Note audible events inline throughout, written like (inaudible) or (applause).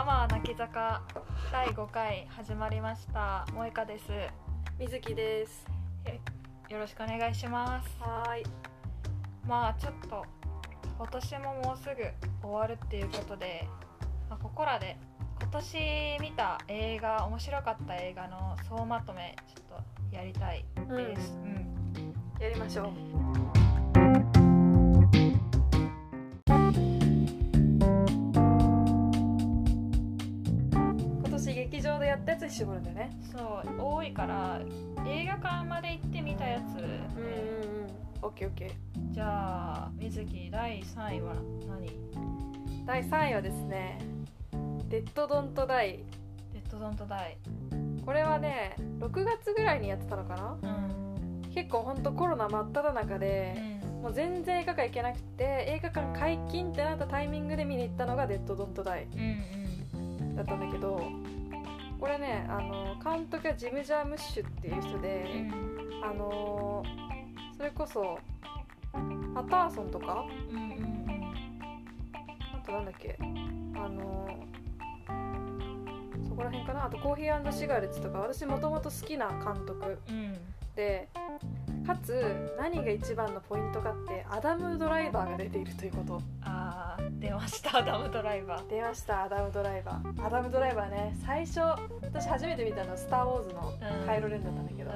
アマー泣き坂第5回始まりました。萌香です。水木です。よろしくお願いします。はーい。まあちょっと今年ももうすぐ終わるっていうことで、まあ、ここらで今年見た映画面白かった映画の総まとめちょっとやりたいです、うん。やりましょうに絞るんだよねそう多いから映画館まで行って見たやつ、うんうんうん。オッケーオッケー。じゃあ水木第3位は何？第3位はですねデッドドントダイ。デッドドントダイ。これはね6月ぐらいにやってたのかな？うん。結構ほんとコロナ真っ只中で、もう全然映画館行けなくて映画館解禁ってなったタイミングで見に行ったのが「デッド・ドント・ダイうんうん」だったんだけどこれねあの監督はジム・ジャームッシュっていう人で、うん。あのそれこそパターソンとか？うんうんうん。あとなんだっけ？あのそこら辺かな？あとコーヒーシガレッツとか。私もともと好きな監督うん。でかつ何が一番のポイントかってアダム・ドライバーが出ているということ。あー出ましたアダムドライバー。出ましたアダム・ドライバー。アダム・ドライバーね最初私初めて見たのは「スター・ウォーズ」のうん。カイロ・レンだったんだけど、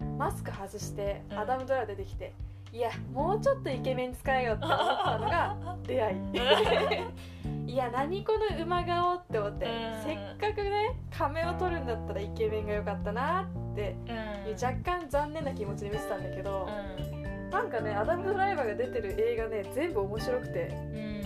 うん。マスク外してうん。アダム・ドライバー出てきて、いやもうちょっとイケメン使えよって思ったのが (laughs) 出会い。(laughs) いや何この馬顔って思って、うん。せっかくね仮面を取るんだったらイケメンが良かったなって若干残念な気持ちで見てたんだけど、うなんかねアダム・ドライバーが出てる映画ね全部面白くて。んうん。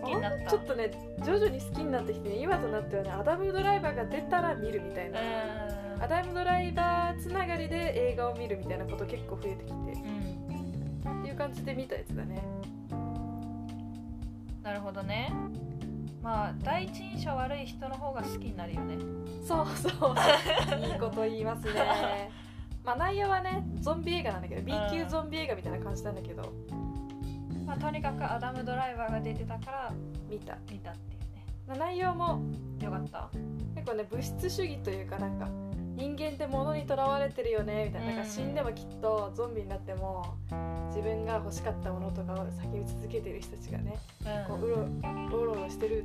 好きになった。ちょっとね徐々に好きになってきて、ね、今となってはねアダム・ドライバーが出たら見るみたいな、うん。アダム・ドライバーつながりで映画を見るみたいなこと結構増えてきて感じで見たやつだね。なるほどね。まあ第一印象悪い人の方が好きになるよね。そうそう。(laughs) いいこと言いますね。(laughs) まあ内容はねゾンビ映画なんだけど B 級ゾンビ映画みたいな感じなんだけど。まあとにかくアダムドライバーが出てたから見た。見たっていうね。まあ内容もよかった。結構ね物質主義というかなんか人間って物にとらわれてるよねみたいな,、なん。か死んでもきっとゾンビになっても自分が欲しかったものとかを叫び続けてる人たちがねこううろうろうろしてる。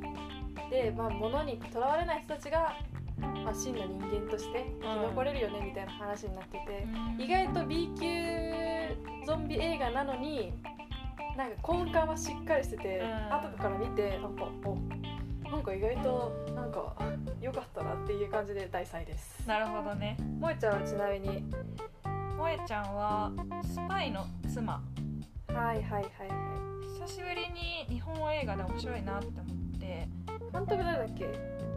で、まあ、物にとらわれない人たちが、まあ、真の人間として生き残れるよねみたいな話になってて、うん。意外と B 級ゾンビ映画なのになんか根幹はしっかりしてて、うん。後から見てなんかおなんか意外となんか良かったなっていう感じで第3位です。なるほどね。萌ちゃんはちなみに？萌えちゃんはスパイの妻。はいはいはいは久しぶりに日本映画で面白いなって思って。い監督誰だっけ？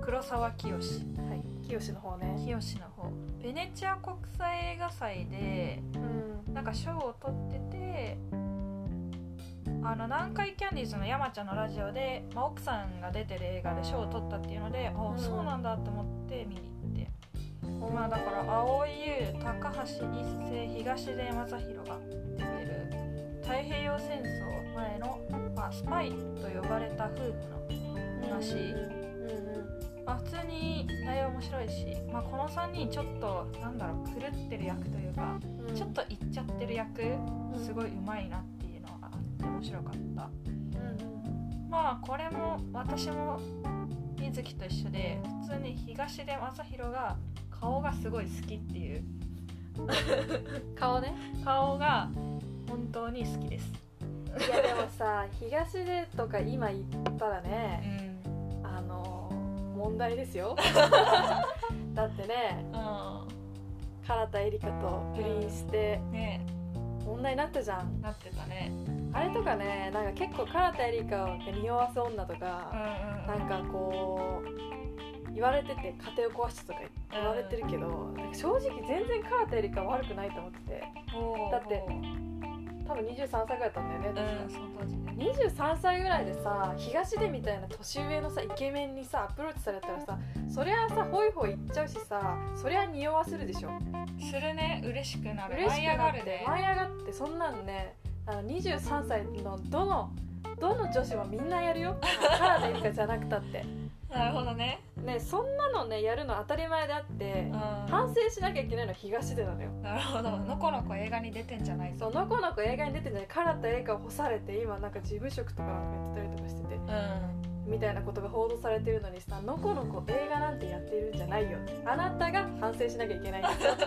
黒沢清。はい清の方ね。清の方。ベネチア国際映画祭でうん。なんか賞を取っててあの南海キャンディーズの山ちゃんのラジオで、まあ、奥さんが出てる映画で賞を取ったっていうので、あうん。そうなんだと思って見に行って。まあだから蒼井優高橋一生東出昌大が出てる太平洋戦争前の、まあ、スパイと呼ばれた夫婦の話、うんうんまあ、普通に内容面白いし、まあ、この3人ちょっとなんだろう狂ってる役というかうん。ちょっといっちゃってる役すごいうまいなってって面白かった。うんまあこれも私も水木と一緒で普通に東出昌大が顔がすごい好きっていう。(laughs) 顔ね。顔が本当に好きです。いやでもさ東出とか今言ったらうねん。あの問題ですよ。(laughs) だってね唐田絵里香と不倫してね。問題になったじゃん。なってたねあれとかねなんか結構唐田絵里香が匂わせ女とうんかうん。なんかこう言われてて家庭を壊したとか言われてるけどなんか正直全然唐田絵里香は悪くないと思ってて。だって多分23歳ぐらいだったんだよね確かうんね。23歳ぐらいでさ東出みたいな年上のさイケメンにさアプローチされたらさそりゃさホイホイ言っちゃうしさそりゃ匂わせるでしょ。するね嬉しくなる。嬉しくなって舞い上がってそんなんねあの23歳のどのどの女子もみんなやるよ。カラーでいいかじゃなくたって。(laughs) なるほどね、ねそんなのねやるの当たり前であってうん、反省しなきゃいけないのは東出なのよ。なるほど。のこのこ映画に出てんじゃないそうのこのこ映画に出てんじゃない。カラと映画を干されて今なんか事務職とかなんかやってたりとかして。てうん。みたいなことが報道されてるのにさのこのこ映画なんてやってるんじゃないよ。あなたが反省しなきゃいけないんですよって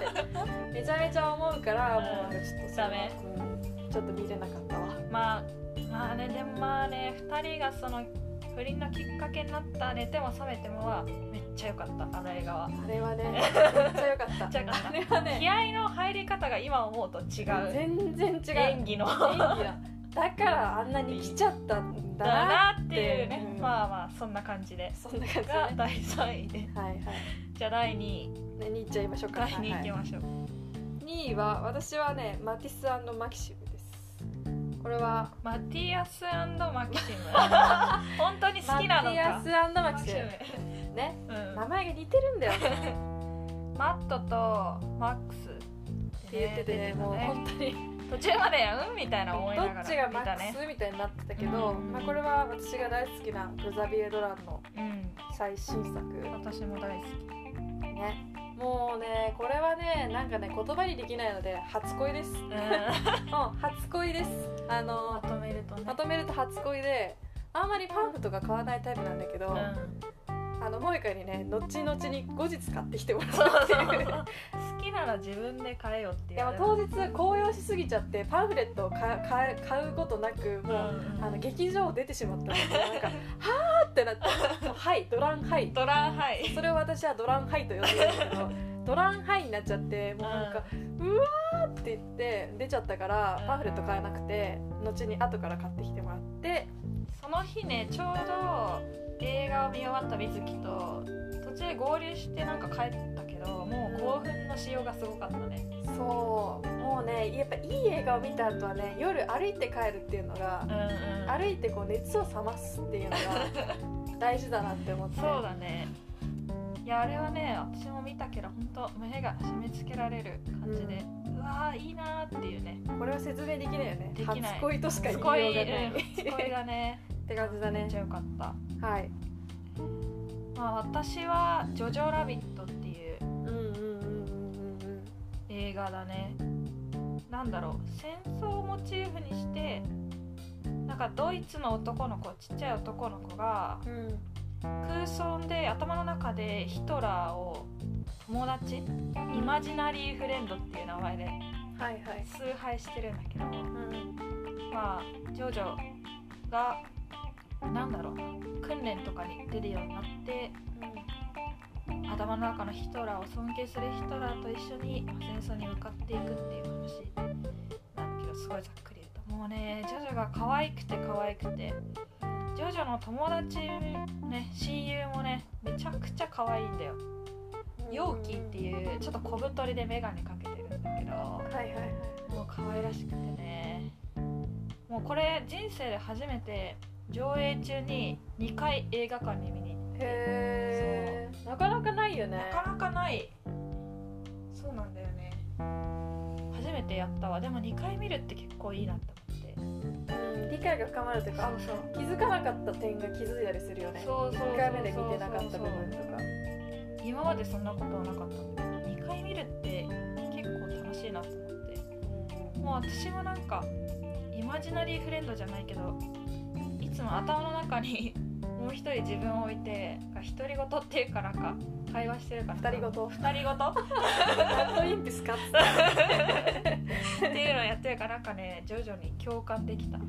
めちゃめちゃ思うからもうなんかちょっとそれはダメ。うんちょっと見れなかったわ。まあまあねでもまあね2人がその不倫のきっかけになった「寝ても覚めても」はめっちゃ良かったあの映画は。あれはね (laughs) めっちゃ良かった。あれはね気合の入り方が今思うと違う。全然違う。演技の。演技だ。だからあんなに来ちゃったんだだななっていうね、うん。まあまあそんな感じで。そんな感じだね。が第3位で。はいはい。じゃあ第2位。ね2位いっちゃいましょうか。第2位いきましょう、2位は私はねマティスマキシこれはマティアスマキシム。(laughs) 本当に好きなのか。マティアスママキシム。ムね。うん。名前が似てるんだよ (laughs) マットとマックスって言っててねもう本当に。途中までうんみたいな思いどながらっちがマックスみたいになってたけど、うん。まあ、これは私が大好きなグザビエ・ドランのうん。最新作。私も大好き。ねもうねこれはねなんかね言葉にできないので初恋です。うん。(laughs) うん初恋です。あのまとめるとね。まとめると初恋であんまりパンフとか買わないタイプなんだけど、うん。あの萌香にね後々に後日買ってきてもらそううっていう。好きなら自分で買えよっていやまあ当日高揚しすぎちゃってパンフレットを買うことなくもう、あの劇場を出てしまったのでなんか「はーってなって「もうはいドランハイ。ドランハイ」それを私はドランハイと呼んでるんだけど (laughs) ドランハイになっちゃってもうなんか「うわー」って言って出ちゃったからうん。パンフレット買えなくて後に後から買ってきてもらって。その日ねちょうど映画を見終わった水木と途中で合流してなんか帰ったけどもう興奮のしようがすごかったねそうもうねやっぱいい映画を見た後はね夜歩いて帰るっていうのがうんうん。歩いてこう熱を冷ますっていうのが (laughs) 大事だなって思って。そうだね。いやあれはね私も見たけど本当胸が締め付けられる感じで、うわーいいなーっていうね。これは説明できないよね。できない。初恋としか言いようがない、う。ん、すごいだね。って感じだね。めっちゃよかった。はい。まあ私は「ジョジョラビット」って映画だね。なんだろう。戦争をモチーフにしてなんかドイツの男の子ちっちゃい男の子がうんうん空想で頭の中でヒトラーを友達イマジナリーフレンドっていう名前ではいはい。崇拝してるんだけどうん。まあジョジョがなんだろう。訓練とかに出るようになって頭の中のヒトラーを尊敬するヒトラーと一緒に戦争に向かっていくっていう話なんだけどすごいざっくり言うともうねジョジョが可愛くて可愛くてジョジョの友達ね親友もねめちゃくちゃ可愛いんだよ陽気っていうちょっと小太りで眼鏡かけてるんだけどはいはいはいもう可愛らしくてねもうこれ人生で初めて上映中に2回映画館に見に行ってへえなかなかないよね。なかなかない。そうなんだよね。初めてやったわ。でも2回見るって結構いいなって思って。うん理解が深まるというかあそう。気づかなかった点が気づいたりするよね。そうそうそう1回目で見てなかった部分とか。今までそんなことはなかったんだけど2回見るって結構楽しいなと思って。もう私もなんかイマジナリーフレンドじゃないけどいつも頭の中にもう一人自分を置いて独り言っていうかなんか会話してるから二人ごと。二人ごと？いいんですかって。いうのをやってるからなんかね徐々に共感できた。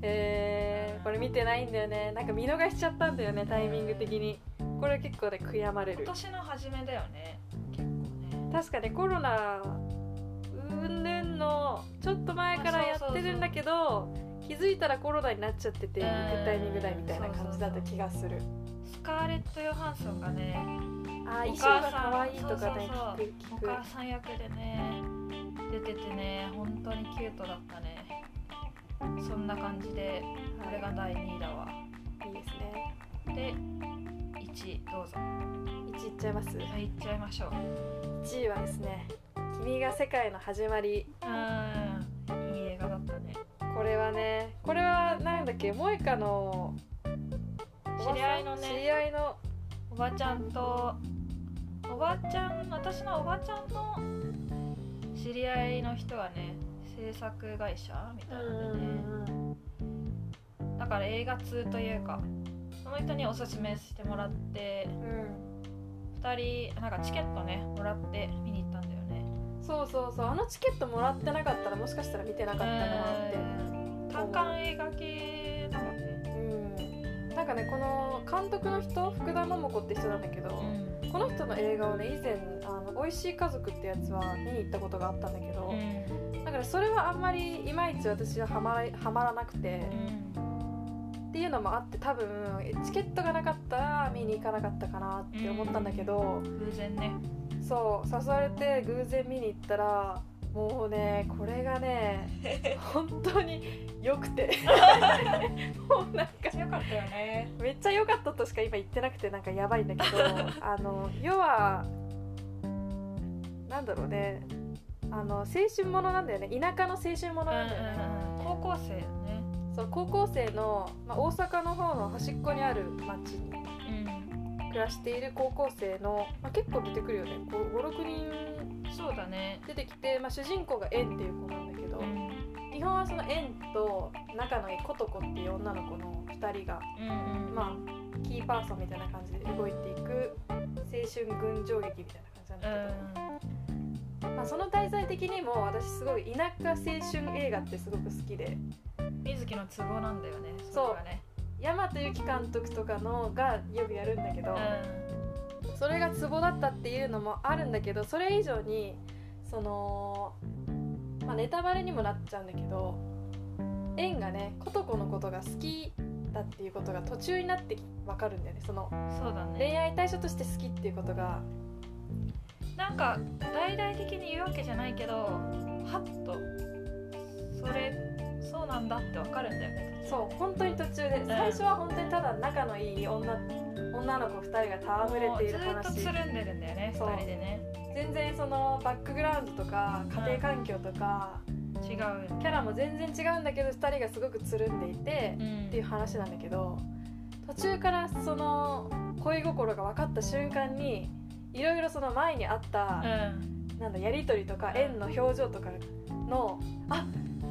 えー、これ見てないんだよね。なんか見逃しちゃったんだよねタイミング的に。これ結構ね悔やまれる。今年の初めだよね結構ね。確かにコロナうんぬんのちょっと前からやってるんだけど気づいたらコロナになっちゃっててうん。行くタイミングだみたいな感じだった気がする。スカーレット・ヨハンソンがねあー衣装お母さんが可愛いとかねお母さん役でね出ててね本当にキュートだったね。そんな感じでこれが第2位だわ。い。いですね。で1位どうぞ。1いっちゃいます？はいいっちゃいましょう。1位はですね「君が世界の始まり。うーん。いい映画だったね」これはねこれはなんだっけ萌香のおばさん？知り合いのね。知り合いの？おばちゃんとおばちゃん私のおばちゃんの知り合いの人はね制作会社みたいなんでね。だから映画通というかその人におすすめしてもらってうん。2人なんかチケットねもらって見に行ったんだそうそうそう。あのチケットもらってなかったらもしかしたら見てなかったなって。うん。単館映画系だもんねうんなんかねこの監督の人福田桃子って人なんだけど、この人の映画をね以前あの「美味しい家族」ってやつは見に行ったことがあったんだけど、だからそれはあんまりいまいち私はハマらハマらなくて、っていうのもあって多分チケットがなかったら見に行かなかったかなって思ったんだけど、偶然ねそう誘われて偶然見に行ったらもうねこれがね本当に良くて。(laughs) もうなんか強かったよねめっちゃ良かったとしか今言ってなくてなんかやばいんだけど (laughs) あの要はなんだろうねあの青春ものなんだよね。田舎の青春ものなんだよね、高校生ね。そう高校生の、まあ、大阪の方の端っこにある町に。うん暮らしている高校生の、まあ、結構出てくるよね。56人そうだね。出てきて、まあ、主人公が縁っていう子なんだけど、うん。基本はその縁と仲のいい琴子っていう女の子の2人が、うんまあ、キーパーソンみたいな感じで動いていく青春群像劇みたいな感じなんだけど、まあ、その題材的にも私すごい田舎青春映画ってすごく好きで。うん水木の都合なんだよねそうれがね大和由紀監督とかのがよくやるんだけど、うそれがツボだったっていうのもあるんだけどそれ以上にその、まあ、ネタバレにもなっちゃうんだけど縁がね琴子のことが好きだっていうことが途中になって分かるんだよね。そのね。恋愛対象として好きっていうことが。なんか大々的に言うわけじゃないけどはっとそれそうなんだってわかるんだよね。そう本当に途中で。最初は本当にただ仲のいい女女の子2人が戯れているもう。ずっとつ話るんでるんだよねそう二人でね。全然そのバックグラウンドとか家庭環境とか違うキャラも全然違うんだけど2人がすごくつるんでいてうん。っていう話なんだけど途中からその恋心が分かった瞬間にいろいろその前にあった、うん。なんだやり取りとか縁の表情とかのあ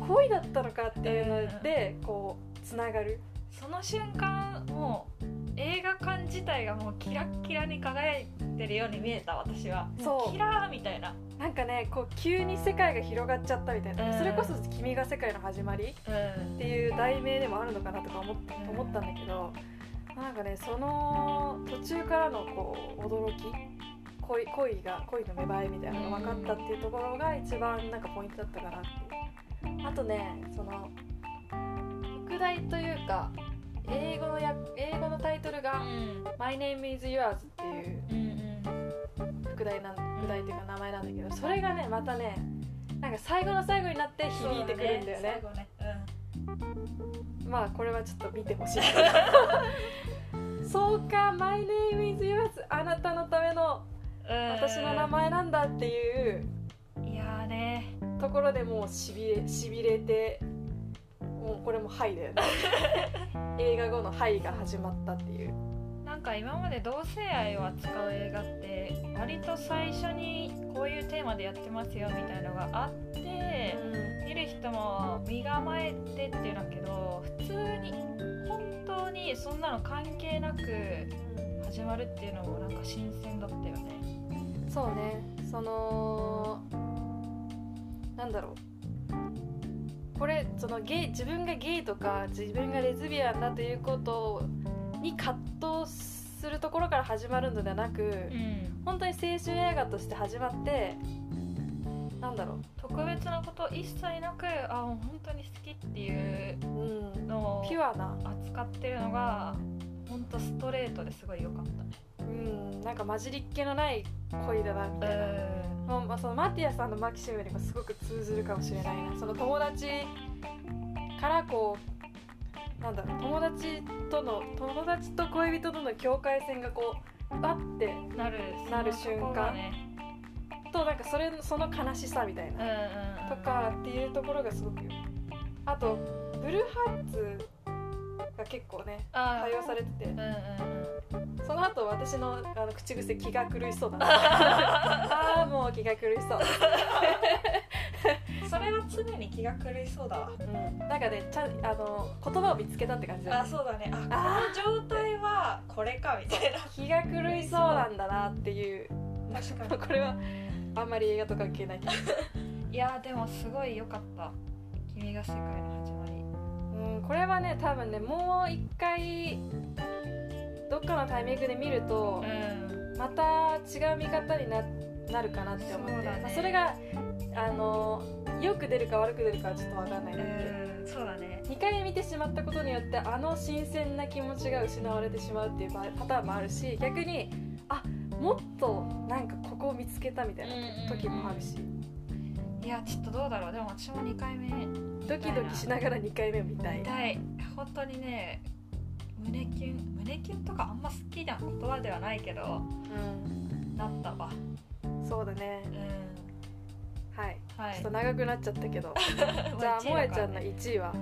恋だったのかっていうのでこうつながる。その瞬間もう映画館自体がもうキラッキラに輝いてるように見えた私は。そう。キラーみたいな。なんかねこう急に世界が広がっちゃったみたいな、うんそれこそ「君が世界の始まり」うんっていう題名でもあるのかなとか思って思ったんだけどなんかねその途中からのこう驚き恋恋が恋の芽生えみたいなのが分かったっていうところが一番なんかポイントだったかなっていうあとねその副題というか英語のや英語のタイトルがうん「My name is yours」っていううん副題なん副題っていうか名前なんだけどそれがねまたねなんか最後の最後になって響いてくるんだよね。最後ね。まあこれはちょっと見てほしい。(laughs) そうか「My name is yours」あなたのためのうん。私の名前なんだっていうところでもうしびれしびれてもうこれも「はい」だよね。(laughs) 映画後の「はい」が始まったっていう。なんか今まで同性愛を扱う映画って割と最初にこういうテーマでやってますよみたいのがあって見る人も身構えてっていうんだけど普通に本当にそんなの関係なく始まるっていうのもなんか新鮮だったよね。そうね。そのなんだろう。これそのゲイ自分がゲイとか自分がレズビアンだということに葛藤するところから始まるのではなく、うん。本当に青春映画として始まってなんだろ特別なこと一切なくあ本当に好きっていうう、うん、のをピュアな、扱ってるのが本当ストレートですごい良かったねうん、なんか混じりっ気のない恋だなみたいな。もうまあ、そのマティアさんのマキシムにもすごく通ずるかもしれないな。その友達からこうなんだろう友達との友達と恋人との境界線がこうバッてなるなる瞬間。ね。となんかそれその悲しさみたいな、とかっていうところがすごくあとブルーハーツが結構ねあ対応されてて。うんうんうんその後私のあの口癖気が狂いそうだな。(laughs) ああもう気が狂いそう、(laughs) それは常に気が狂いそうだわ。うん、なんかねちゃんあの言葉を見つけたって感じだね。あそうだね。ああ。この状態はこれかみたいな。気が狂いそうなんだなっていう。確かに。(laughs) これはあんまり映画と関係ないけどいやでもすごい良かった。君が世界の始まり。うん、これはね多分ねもう一回どっかのタイミングで見ると、ん。また違う見方にななるかなって思って。そね。まあ、それがあのよく出るか悪く出るかはちょっと分かんないなって、う。んそうだね。2回見てしまったことによってあの新鮮な気持ちが失われてしまうっていうパターンもあるし逆にあもっとなんかここを見つけたみたいな時もあるし、いやちょっとどうだろう。でも私も2回目ドキドキしながら2回目見たい。痛い。本当にね胸キュン胸キュンとかあんま好きな言葉ではないけどうなったわ。んそうだね。うん。はい。はい。ちょっと長くなっちゃったけど。(laughs) じゃあ萌えちゃんの1位は？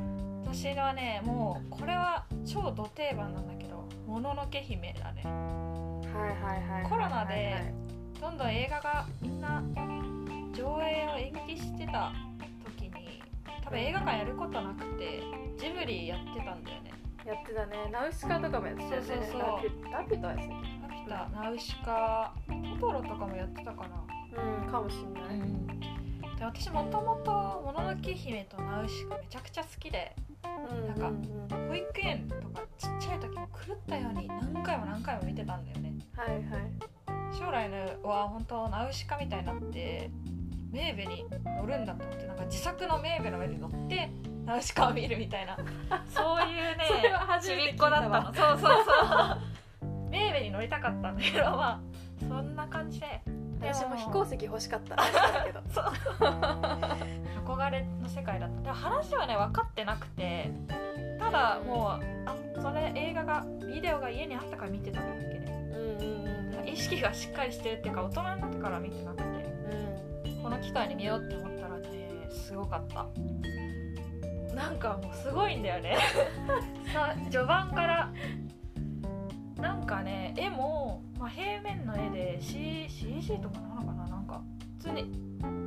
私はねもうこれは超ド定番なんだけど「もののけ姫」だね。はいはいはいはい。コロナでどんどん映画がみんな上映を延期してた時に多分映画館やることなくてジブリやってたんだよねやってたね。ナウシカとかもやってたよね。そうそうそう。ラピュタやつだっラピュタ。ナウシカトトロとかもやってたかな。けうんかもしんない、で私もともと「もののけ姫」と「ナウシカ」めちゃくちゃ好きで。うんなんかうんうん。保育園とかちっちゃい時も狂ったように何回も何回も見てたんだよね。はいはい。将来のは本当ナウシカみたいになってメーベに乗るんだと思ってなんか自作のメーベの上に乗ってナウシカを見るみたいな。そういうねちびっ子だったの。そうそうそう。(laughs) メーベに乗りたかったんだけどまあそんな感じで。で私も飛行石欲しかった。だけど。(laughs) (laughs) 憧れの世界だった。でも話はね分かってなくてただもうあそれ映画がビデオが家にあったから見てただけで。うんうんうん意識がしっかりしてるっていうか大人になってから見てなくて。この機会に見ようって思ったらねすごかったなんかもうすごいんだよね。(laughs) さ序盤から。なんかね絵も、まあ、平面の絵で、C、CG とかなのかな？なんか普通に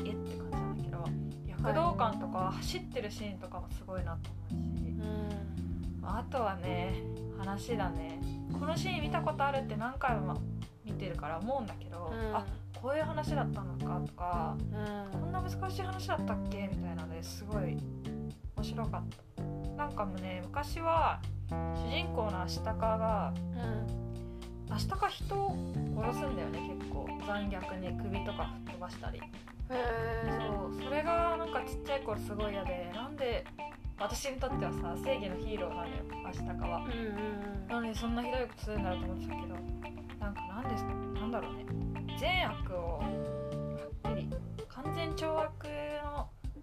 絵って感じなんだけど躍動感とか走ってるシーンとかもすごいなと思うし、うん。あとはね話だね。このシーン見たことあるって何回も見てるから思うんだけど、うん。あこういう話だったのかとかうん。こんな難しい話だったっけ？みたいなのですごい面白かった。なんかもね昔は主人公のアシタカがうんアシタカ人を殺すんだよね結構。残虐に首とか吹っ飛ばしたり。そうそれがなんかちっちゃい頃すごい嫌でなんで私にとってはさ正義のヒーローなのよアシタカは。うんうんなのにそんなひどいことするんだろうと思ってたけどなんかなんですなんだろうね。善悪をはっきり完全懲悪の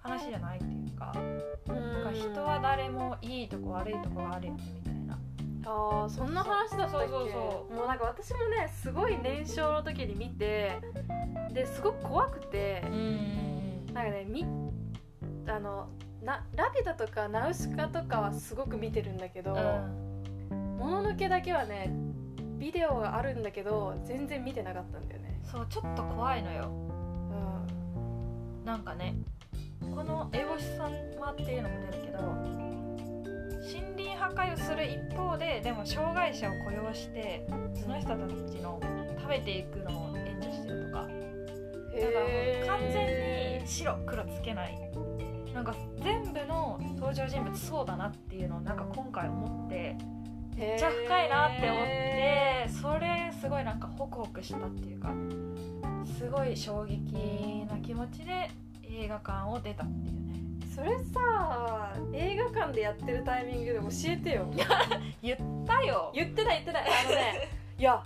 話じゃないっていうかうん。なんか人は誰もいいとこ悪いとこがあるよねみたいな。あーそんな話だったっけ？そうそうそもうなんか私もねすごい年少の時に見てですごく怖くてうん。なんかねみあのなラピュタとかナウシカとかはすごく見てるんだけど「もののけ」だけはねビデオがあるんだけど全然見てなかったんだよね。そうちょっと怖いのよ。うん。なんかねこのエボシ様っていうのも出るけど森林破壊をする一方ででも障害者を雇用してその人たちの食べていくのを援助してるとか。だから完全に白黒つけない。なんか全部の登場人物そうだなっていうのをなんか今回思ってめっちゃ深いなって思ってそれすごいなんかホクホクしたっていうかすごい衝撃な気持ちで映画館を出たっていうね。それさ映画館でやってるタイミングで教えてよ。言ったよ。言ってない言ってない。あのね (laughs) いや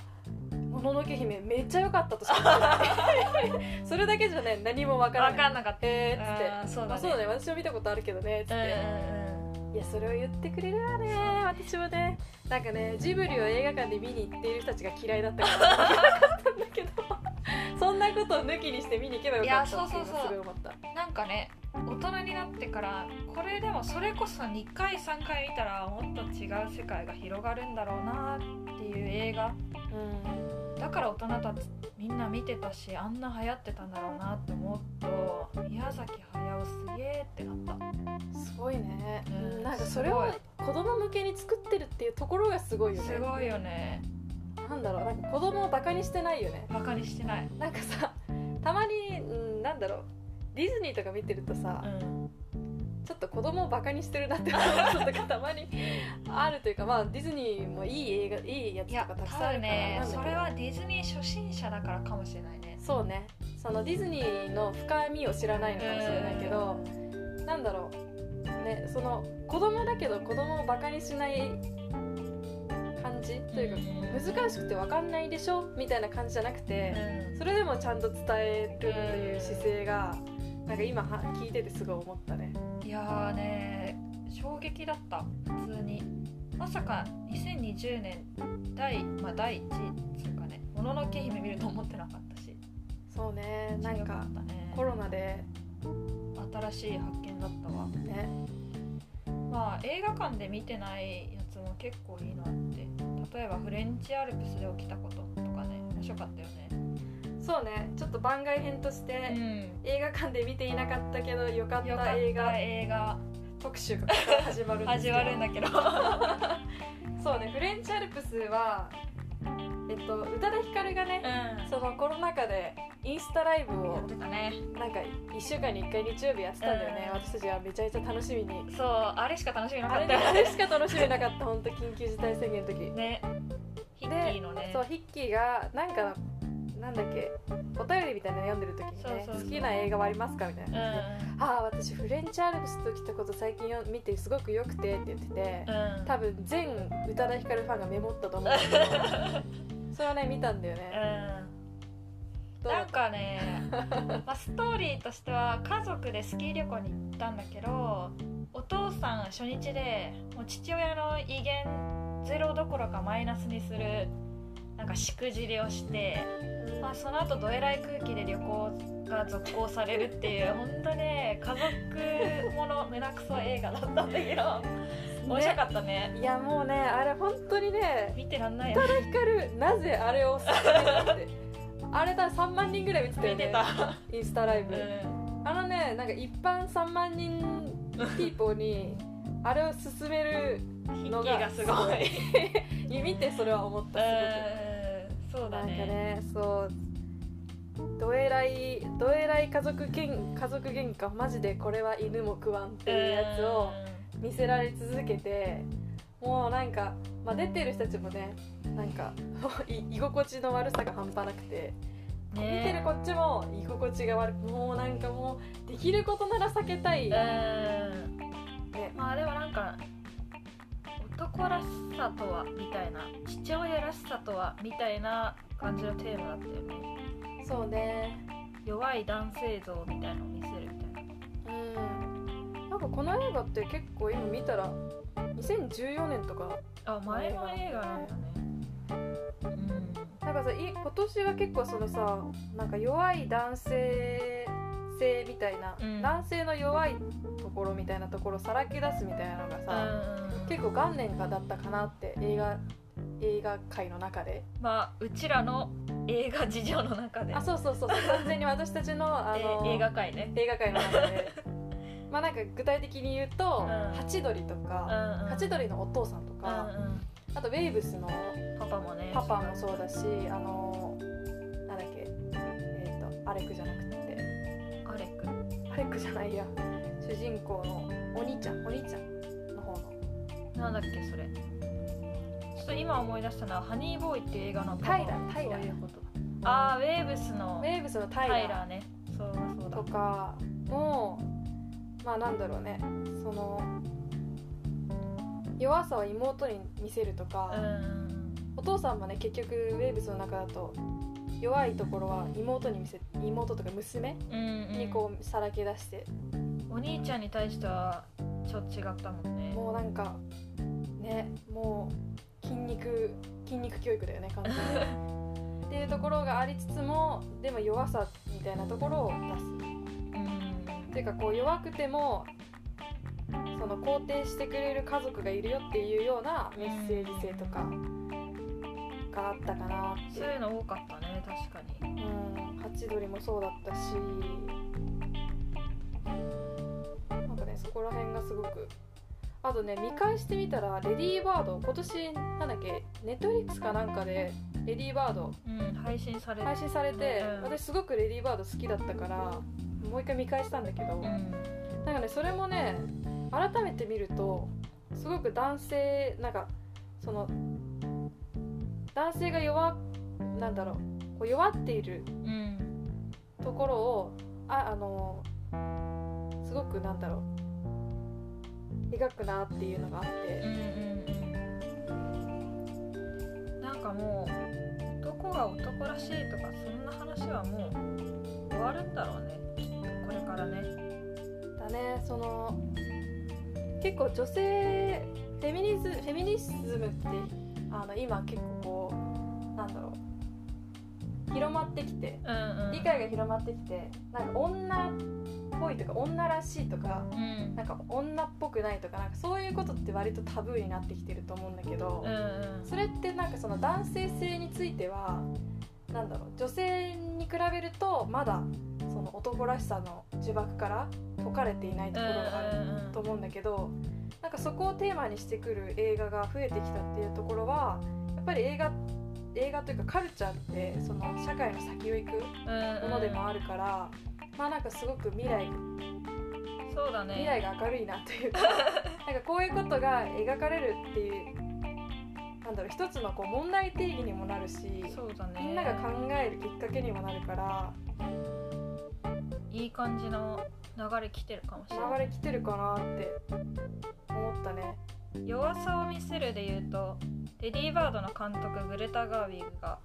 もののけ姫めっちゃ良かったとしか (laughs) それだけじゃね何もわからない。分かんなかった。えーっつって。そうだね。あそうだね私も見たことあるけどねっつって、いやそれを言ってくれるわね私もね。なんかねジブリを映画館で見に行っている人たちが嫌いだったから。言 (laughs) わなかったんだけど。そんんなことを抜きにして見に行けばよかったっていうのいやそうそうそう。すごい思った。なんかね大人になってからこれでもそれこそ2回3回見たらもっと違う世界が広がるんだろうなっていう映画。うだから大人たちみんな見てたしあんな流行ってたんだろうなって思うと宮崎駿すげえってなった。んすごいね、うんうんなんかそれを子供向けに作ってるっていうところがすごいよね。すごいよねなんだろうなんか子供をバカにしてないよね。バカにしてない。なんかさたまに、うん、なんだろう。ディズニーとか見てるとさ、うん。ちょっと子供をバカにしてるなって思うことがたまにあるというかまあディズニーもいい映画いいやつとかたくさん多あるから分ねそれはディズニー初心者だからかもしれないね。そうね。そのディズニーの深みを知らないのかもしれないけど、なんだろう。ねその子供だけど子供をバカにしない感じ？というか難しくて分かんないでしょ？みたいな感じじゃなくてそれでもちゃんと伝えるという姿勢がなんか今は聞いててすごい思ったね。いやーね衝撃だった。普通に。まさか2020年第,、まあ、第1位つうかね「もののけ姫」見ると思ってなかったし。そうねなん強かコロナで。新しい発見だったわ。ね。まあ映画館で見てないやつも結構いいのあって例えばフレンチアルプスで起きたこととかね面白かったよね。そうね。ちょっと番外編として、ん。映画館で見ていなかったけどよかったた。映画。映画。特集が (laughs) 始まるんです始けどまるんだけど。(laughs) そうね。フレンチアルプスはえっと宇多田ヒカルがね、うそのコロナ禍でインスタライブんやをってたねなんか1週間に1回日曜日やってたんだよね、うん。私たちはめちゃめちゃ楽しみに。そうあれしか楽しみなあかった。ねあれしか楽しみなかった。本当緊急事態宣言の時。ね。ヒッキーのね。そうヒッキーがなんかなんだっけお便りみたいなの読んでる時にね好きな映画はありますかみたいな。うん。ああ私フレンチアルプスと来たこと最近よ見てすごく良くてって言ってて、うん。多分全宇多田ヒカルファンがメモったと思うんだけど (laughs) それはね見たんだよね、どうだなんかね、(laughs) まあ、ストーリーとしては家族でスキー旅行に行ったんだけどお父さん初日でもう父親の威厳ゼロどころかマイナスにするなんかしくじりをして、まあ、その後どえらい空気で旅行が続行されるっていう (laughs) 本当ね家族もの胸クソ映画だったんだけど面白かったね。いやもうねあれ本当にね見てらんない宇よ。多田ヒカルなぜあれを勧めあれだ3万人ぐらい見てたよね。見てた、インスタライブ、うん。あのねなんか一般3万人ピーポーにあれを勧めるのががすごい。(laughs) 見てそれは思ったすごく。うん。そうだなんかねねそう。どえらいどえらい家族けん家族喧嘩マジでこれは犬も食わんっていうやつを見せられ続けてもうなんか、まあ、出てる人たちもねなんか (laughs) い居心地の悪さが半端なくて、うん見てるこっちも居心地が悪くもうなんかもうできることなら避けたい、うん。ね。まあでもなんか男らしさとはみたいな父親らしさとはみたいな感じのテーマだったよね。そうね。弱い男性像みたいのを見せるみたいな。うんなんかこの映画って結構今見たら2014年とかあ前の映画なんだね。うんなんかさい今年は結構そのさなんか弱い男性性みたいな、うん。男性の弱いところみたいなところをさらけ出すみたいなのがさ、うん結構元年かだったかなって映画映画界の中で。まあうちらの映画事情の中で。あそうそうそうそう。完全に私たちのあのえ映画界ね。映画界の中で (laughs) まあなんか具体的に言うと、うん。ハチドリとうんか、ハチドリのお父さんとか、あとウェイブスのパパもね。パパもそうだしあのなんだっけえっ、とアレクじゃなくて。アレク？アレクじゃないや。主人公のお兄ちゃんお兄ちゃんの方の。なんだっけそれ。ちょっと今思い出したのは「ハニーボーイ」っていう映画のタイラータイラああウェーブスのウェイブスのタタイラね。そうだそうだ。とかもまあなんだろうね。その弱さを妹に見せるとか、うんお父さんもね結局ウェーブスの中だと弱いところは妹に見せ妹とか娘にこうさらけ出して、お兄ちゃんに対してはちょっと違ったもんね。もうなんかねもう筋肉筋肉教育だよね完全に。(laughs) っていうところがありつつもでも弱さみたいなところを出す。うんっていうかこう弱くてもその肯定してくれる家族がいるよっていうようなメッセージ性とかがあったかなって。そういうの多かったね確かに。うんハチドリもそうだったし。なんかねそこら辺がすごく。あとね見返してみたらレディーバード今年なんだっけネットフリックスかなんかでレディーバードうん配信され配信されて、うん。私すごくレディーバード好きだったからもう一回見返したんだけど、うん。なんかねそれもね改めて見るとすごく男性なんかその男性が弱なんだろうこう弱っているうん。ところをああのすごくなんだろう描くなっていうのがあっうんて、うんうん。なんかもう男が男らしいとかそんな話はもう終わるんだろうねからね。だね。その結構女性フェミニズフェミニズムってあの今結構こうなんだろう。広まってきてうんうん。理解が広まってきてなんか女っぽいとか女らしいとかうん。なんか女っぽくないとかなんかそういうことって割とタブーになってきてると思うんだけど、うんうん。それってなんかその男性性についてはなんだろう。女性に比べるとまだその男らしさの呪縛から解かれていないところがあると思うんだけどなんかそこをテーマにしてくる映画が増えてきたっていうところはやっぱり映画映画というかカルチャーってその社会の先を行くものでもあるから、まあなんかすごく未来そうだね。未来が明るいなというか (laughs) なんかこういうことが描かれるっていうなんだろう一つのこう問題定義にもなるしそうだね。みんなが考えるきっかけにもなるからいい感じの流れ来てるかもしれない。流れ来てるかなって思ったね。弱さを見せるで言うとレディーバードの監督グレタ・ガーウィグが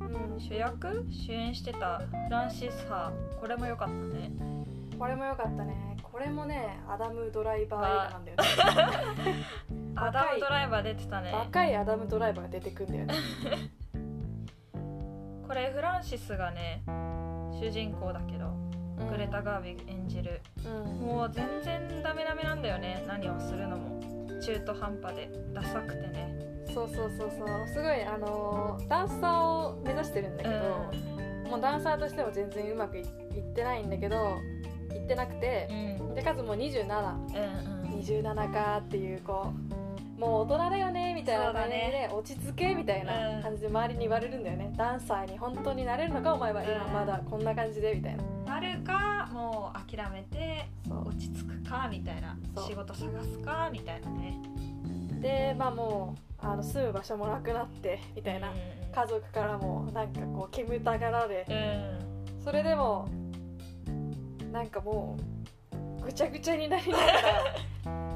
うん。主役？主演してたフランシス・ハー。これも良かったね。これも良かったね。これもねアダム・ドライバーなんだよね。(laughs) アダム・ドライバー出てたね。若いアダム・ドライバーが出てくんだよね。(laughs) これフランシスがね主人公だけどグレタ・ガーウィグ演じる。うん。もう全然ダメダメなんだよね。何をするのも。中途半端で。ダサくてね。そうそうそうそう。すごいあのーダンサーを目指してるんだけど、もうダンサーとしても全然うまくいいってないんだけどいってなくてうん。でかつもう2727うんうん。かっていうこうもう大人だよねみたいな感じで、落ち着けみたいな感じで周りに言われるんだよね、ダンサーに本当になれるのかお前は今うんまだこんな感じでみたいななるかもう諦めて落ち着くかみたいな仕事探すかみたいなね。でまあもうあの住む場所もなくなってみたいな、うん。家族からもなんかこう煙たがられ。うん。それでもなんかもうぐちゃぐちゃになりながら (laughs)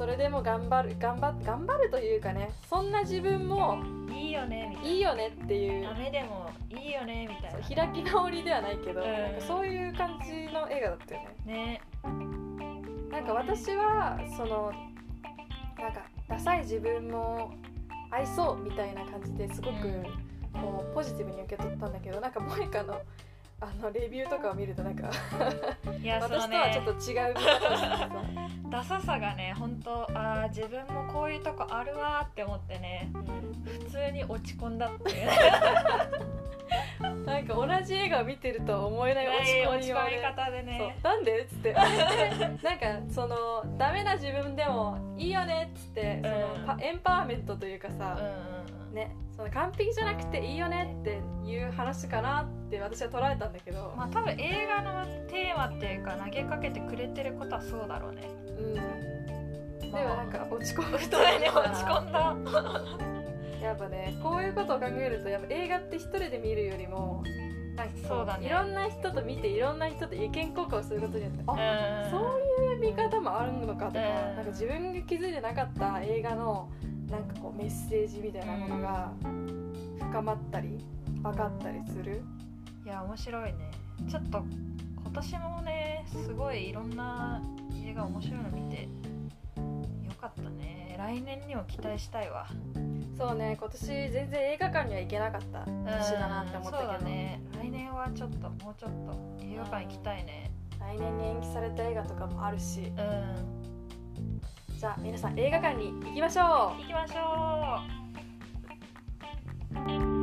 それでも頑張る頑張頑張るというかねそんな自分もいいよねみたいいいよねっていう。なダメでもいいよねみたいな。そう開き直りではないけど、うん。なんかそういう感じの映画だったよね。ね。なんか私はそのなんかダサい自分も愛そうみたいな感じですごく、うん。こうポジティブに受け取ったんだけどなんか萌香のあのレビューとかを見るとなんかいや (laughs) 私とはちょっとね違う見方をしててさ。ダサさがね本当あー自分もこういうとこあるわーって思ってね普通に落ち込んだっていう。(laughs) なんか同じ映画を見てると思えない落ち込み落ち込み方でね。なんでっつって。(laughs) なんかそのダメな自分でもいいよねっつってその、うん。パエンパワーメントというかうんさ、うんうんねその完璧じゃなくていいよねっていう話かなって私は捉えたんだけど、まあ多分映画のテーマっていうか投げかけてくれてることはそうだろうね。うん。でもなんか落ち込む普通に落ち込んだ。(laughs) やっぱねこういうことを考えるとやっぱ映画って一人で見るよりもなんかこそうだね。いろんな人と見ていろんな人と意見交換をすることによってあ、うん。そういう見方もあるのかとか,、うん。なんか自分が気づいてなかった映画のなんかこうメッセージみたいなものが深まったり分かったりする？いや面白いね。ちょっと今年もねすごいいろんな映画面白いの見てよかったね。来年にも期待したいわ。そうね今年全然映画館には行けなかった。年だなって思ったけど。ね。来年はちょっともうちょっと映画館行きたいね。来年に延期された映画とかもあるし。うん。じゃあ皆さん映画館に行きましょう。行きましょう。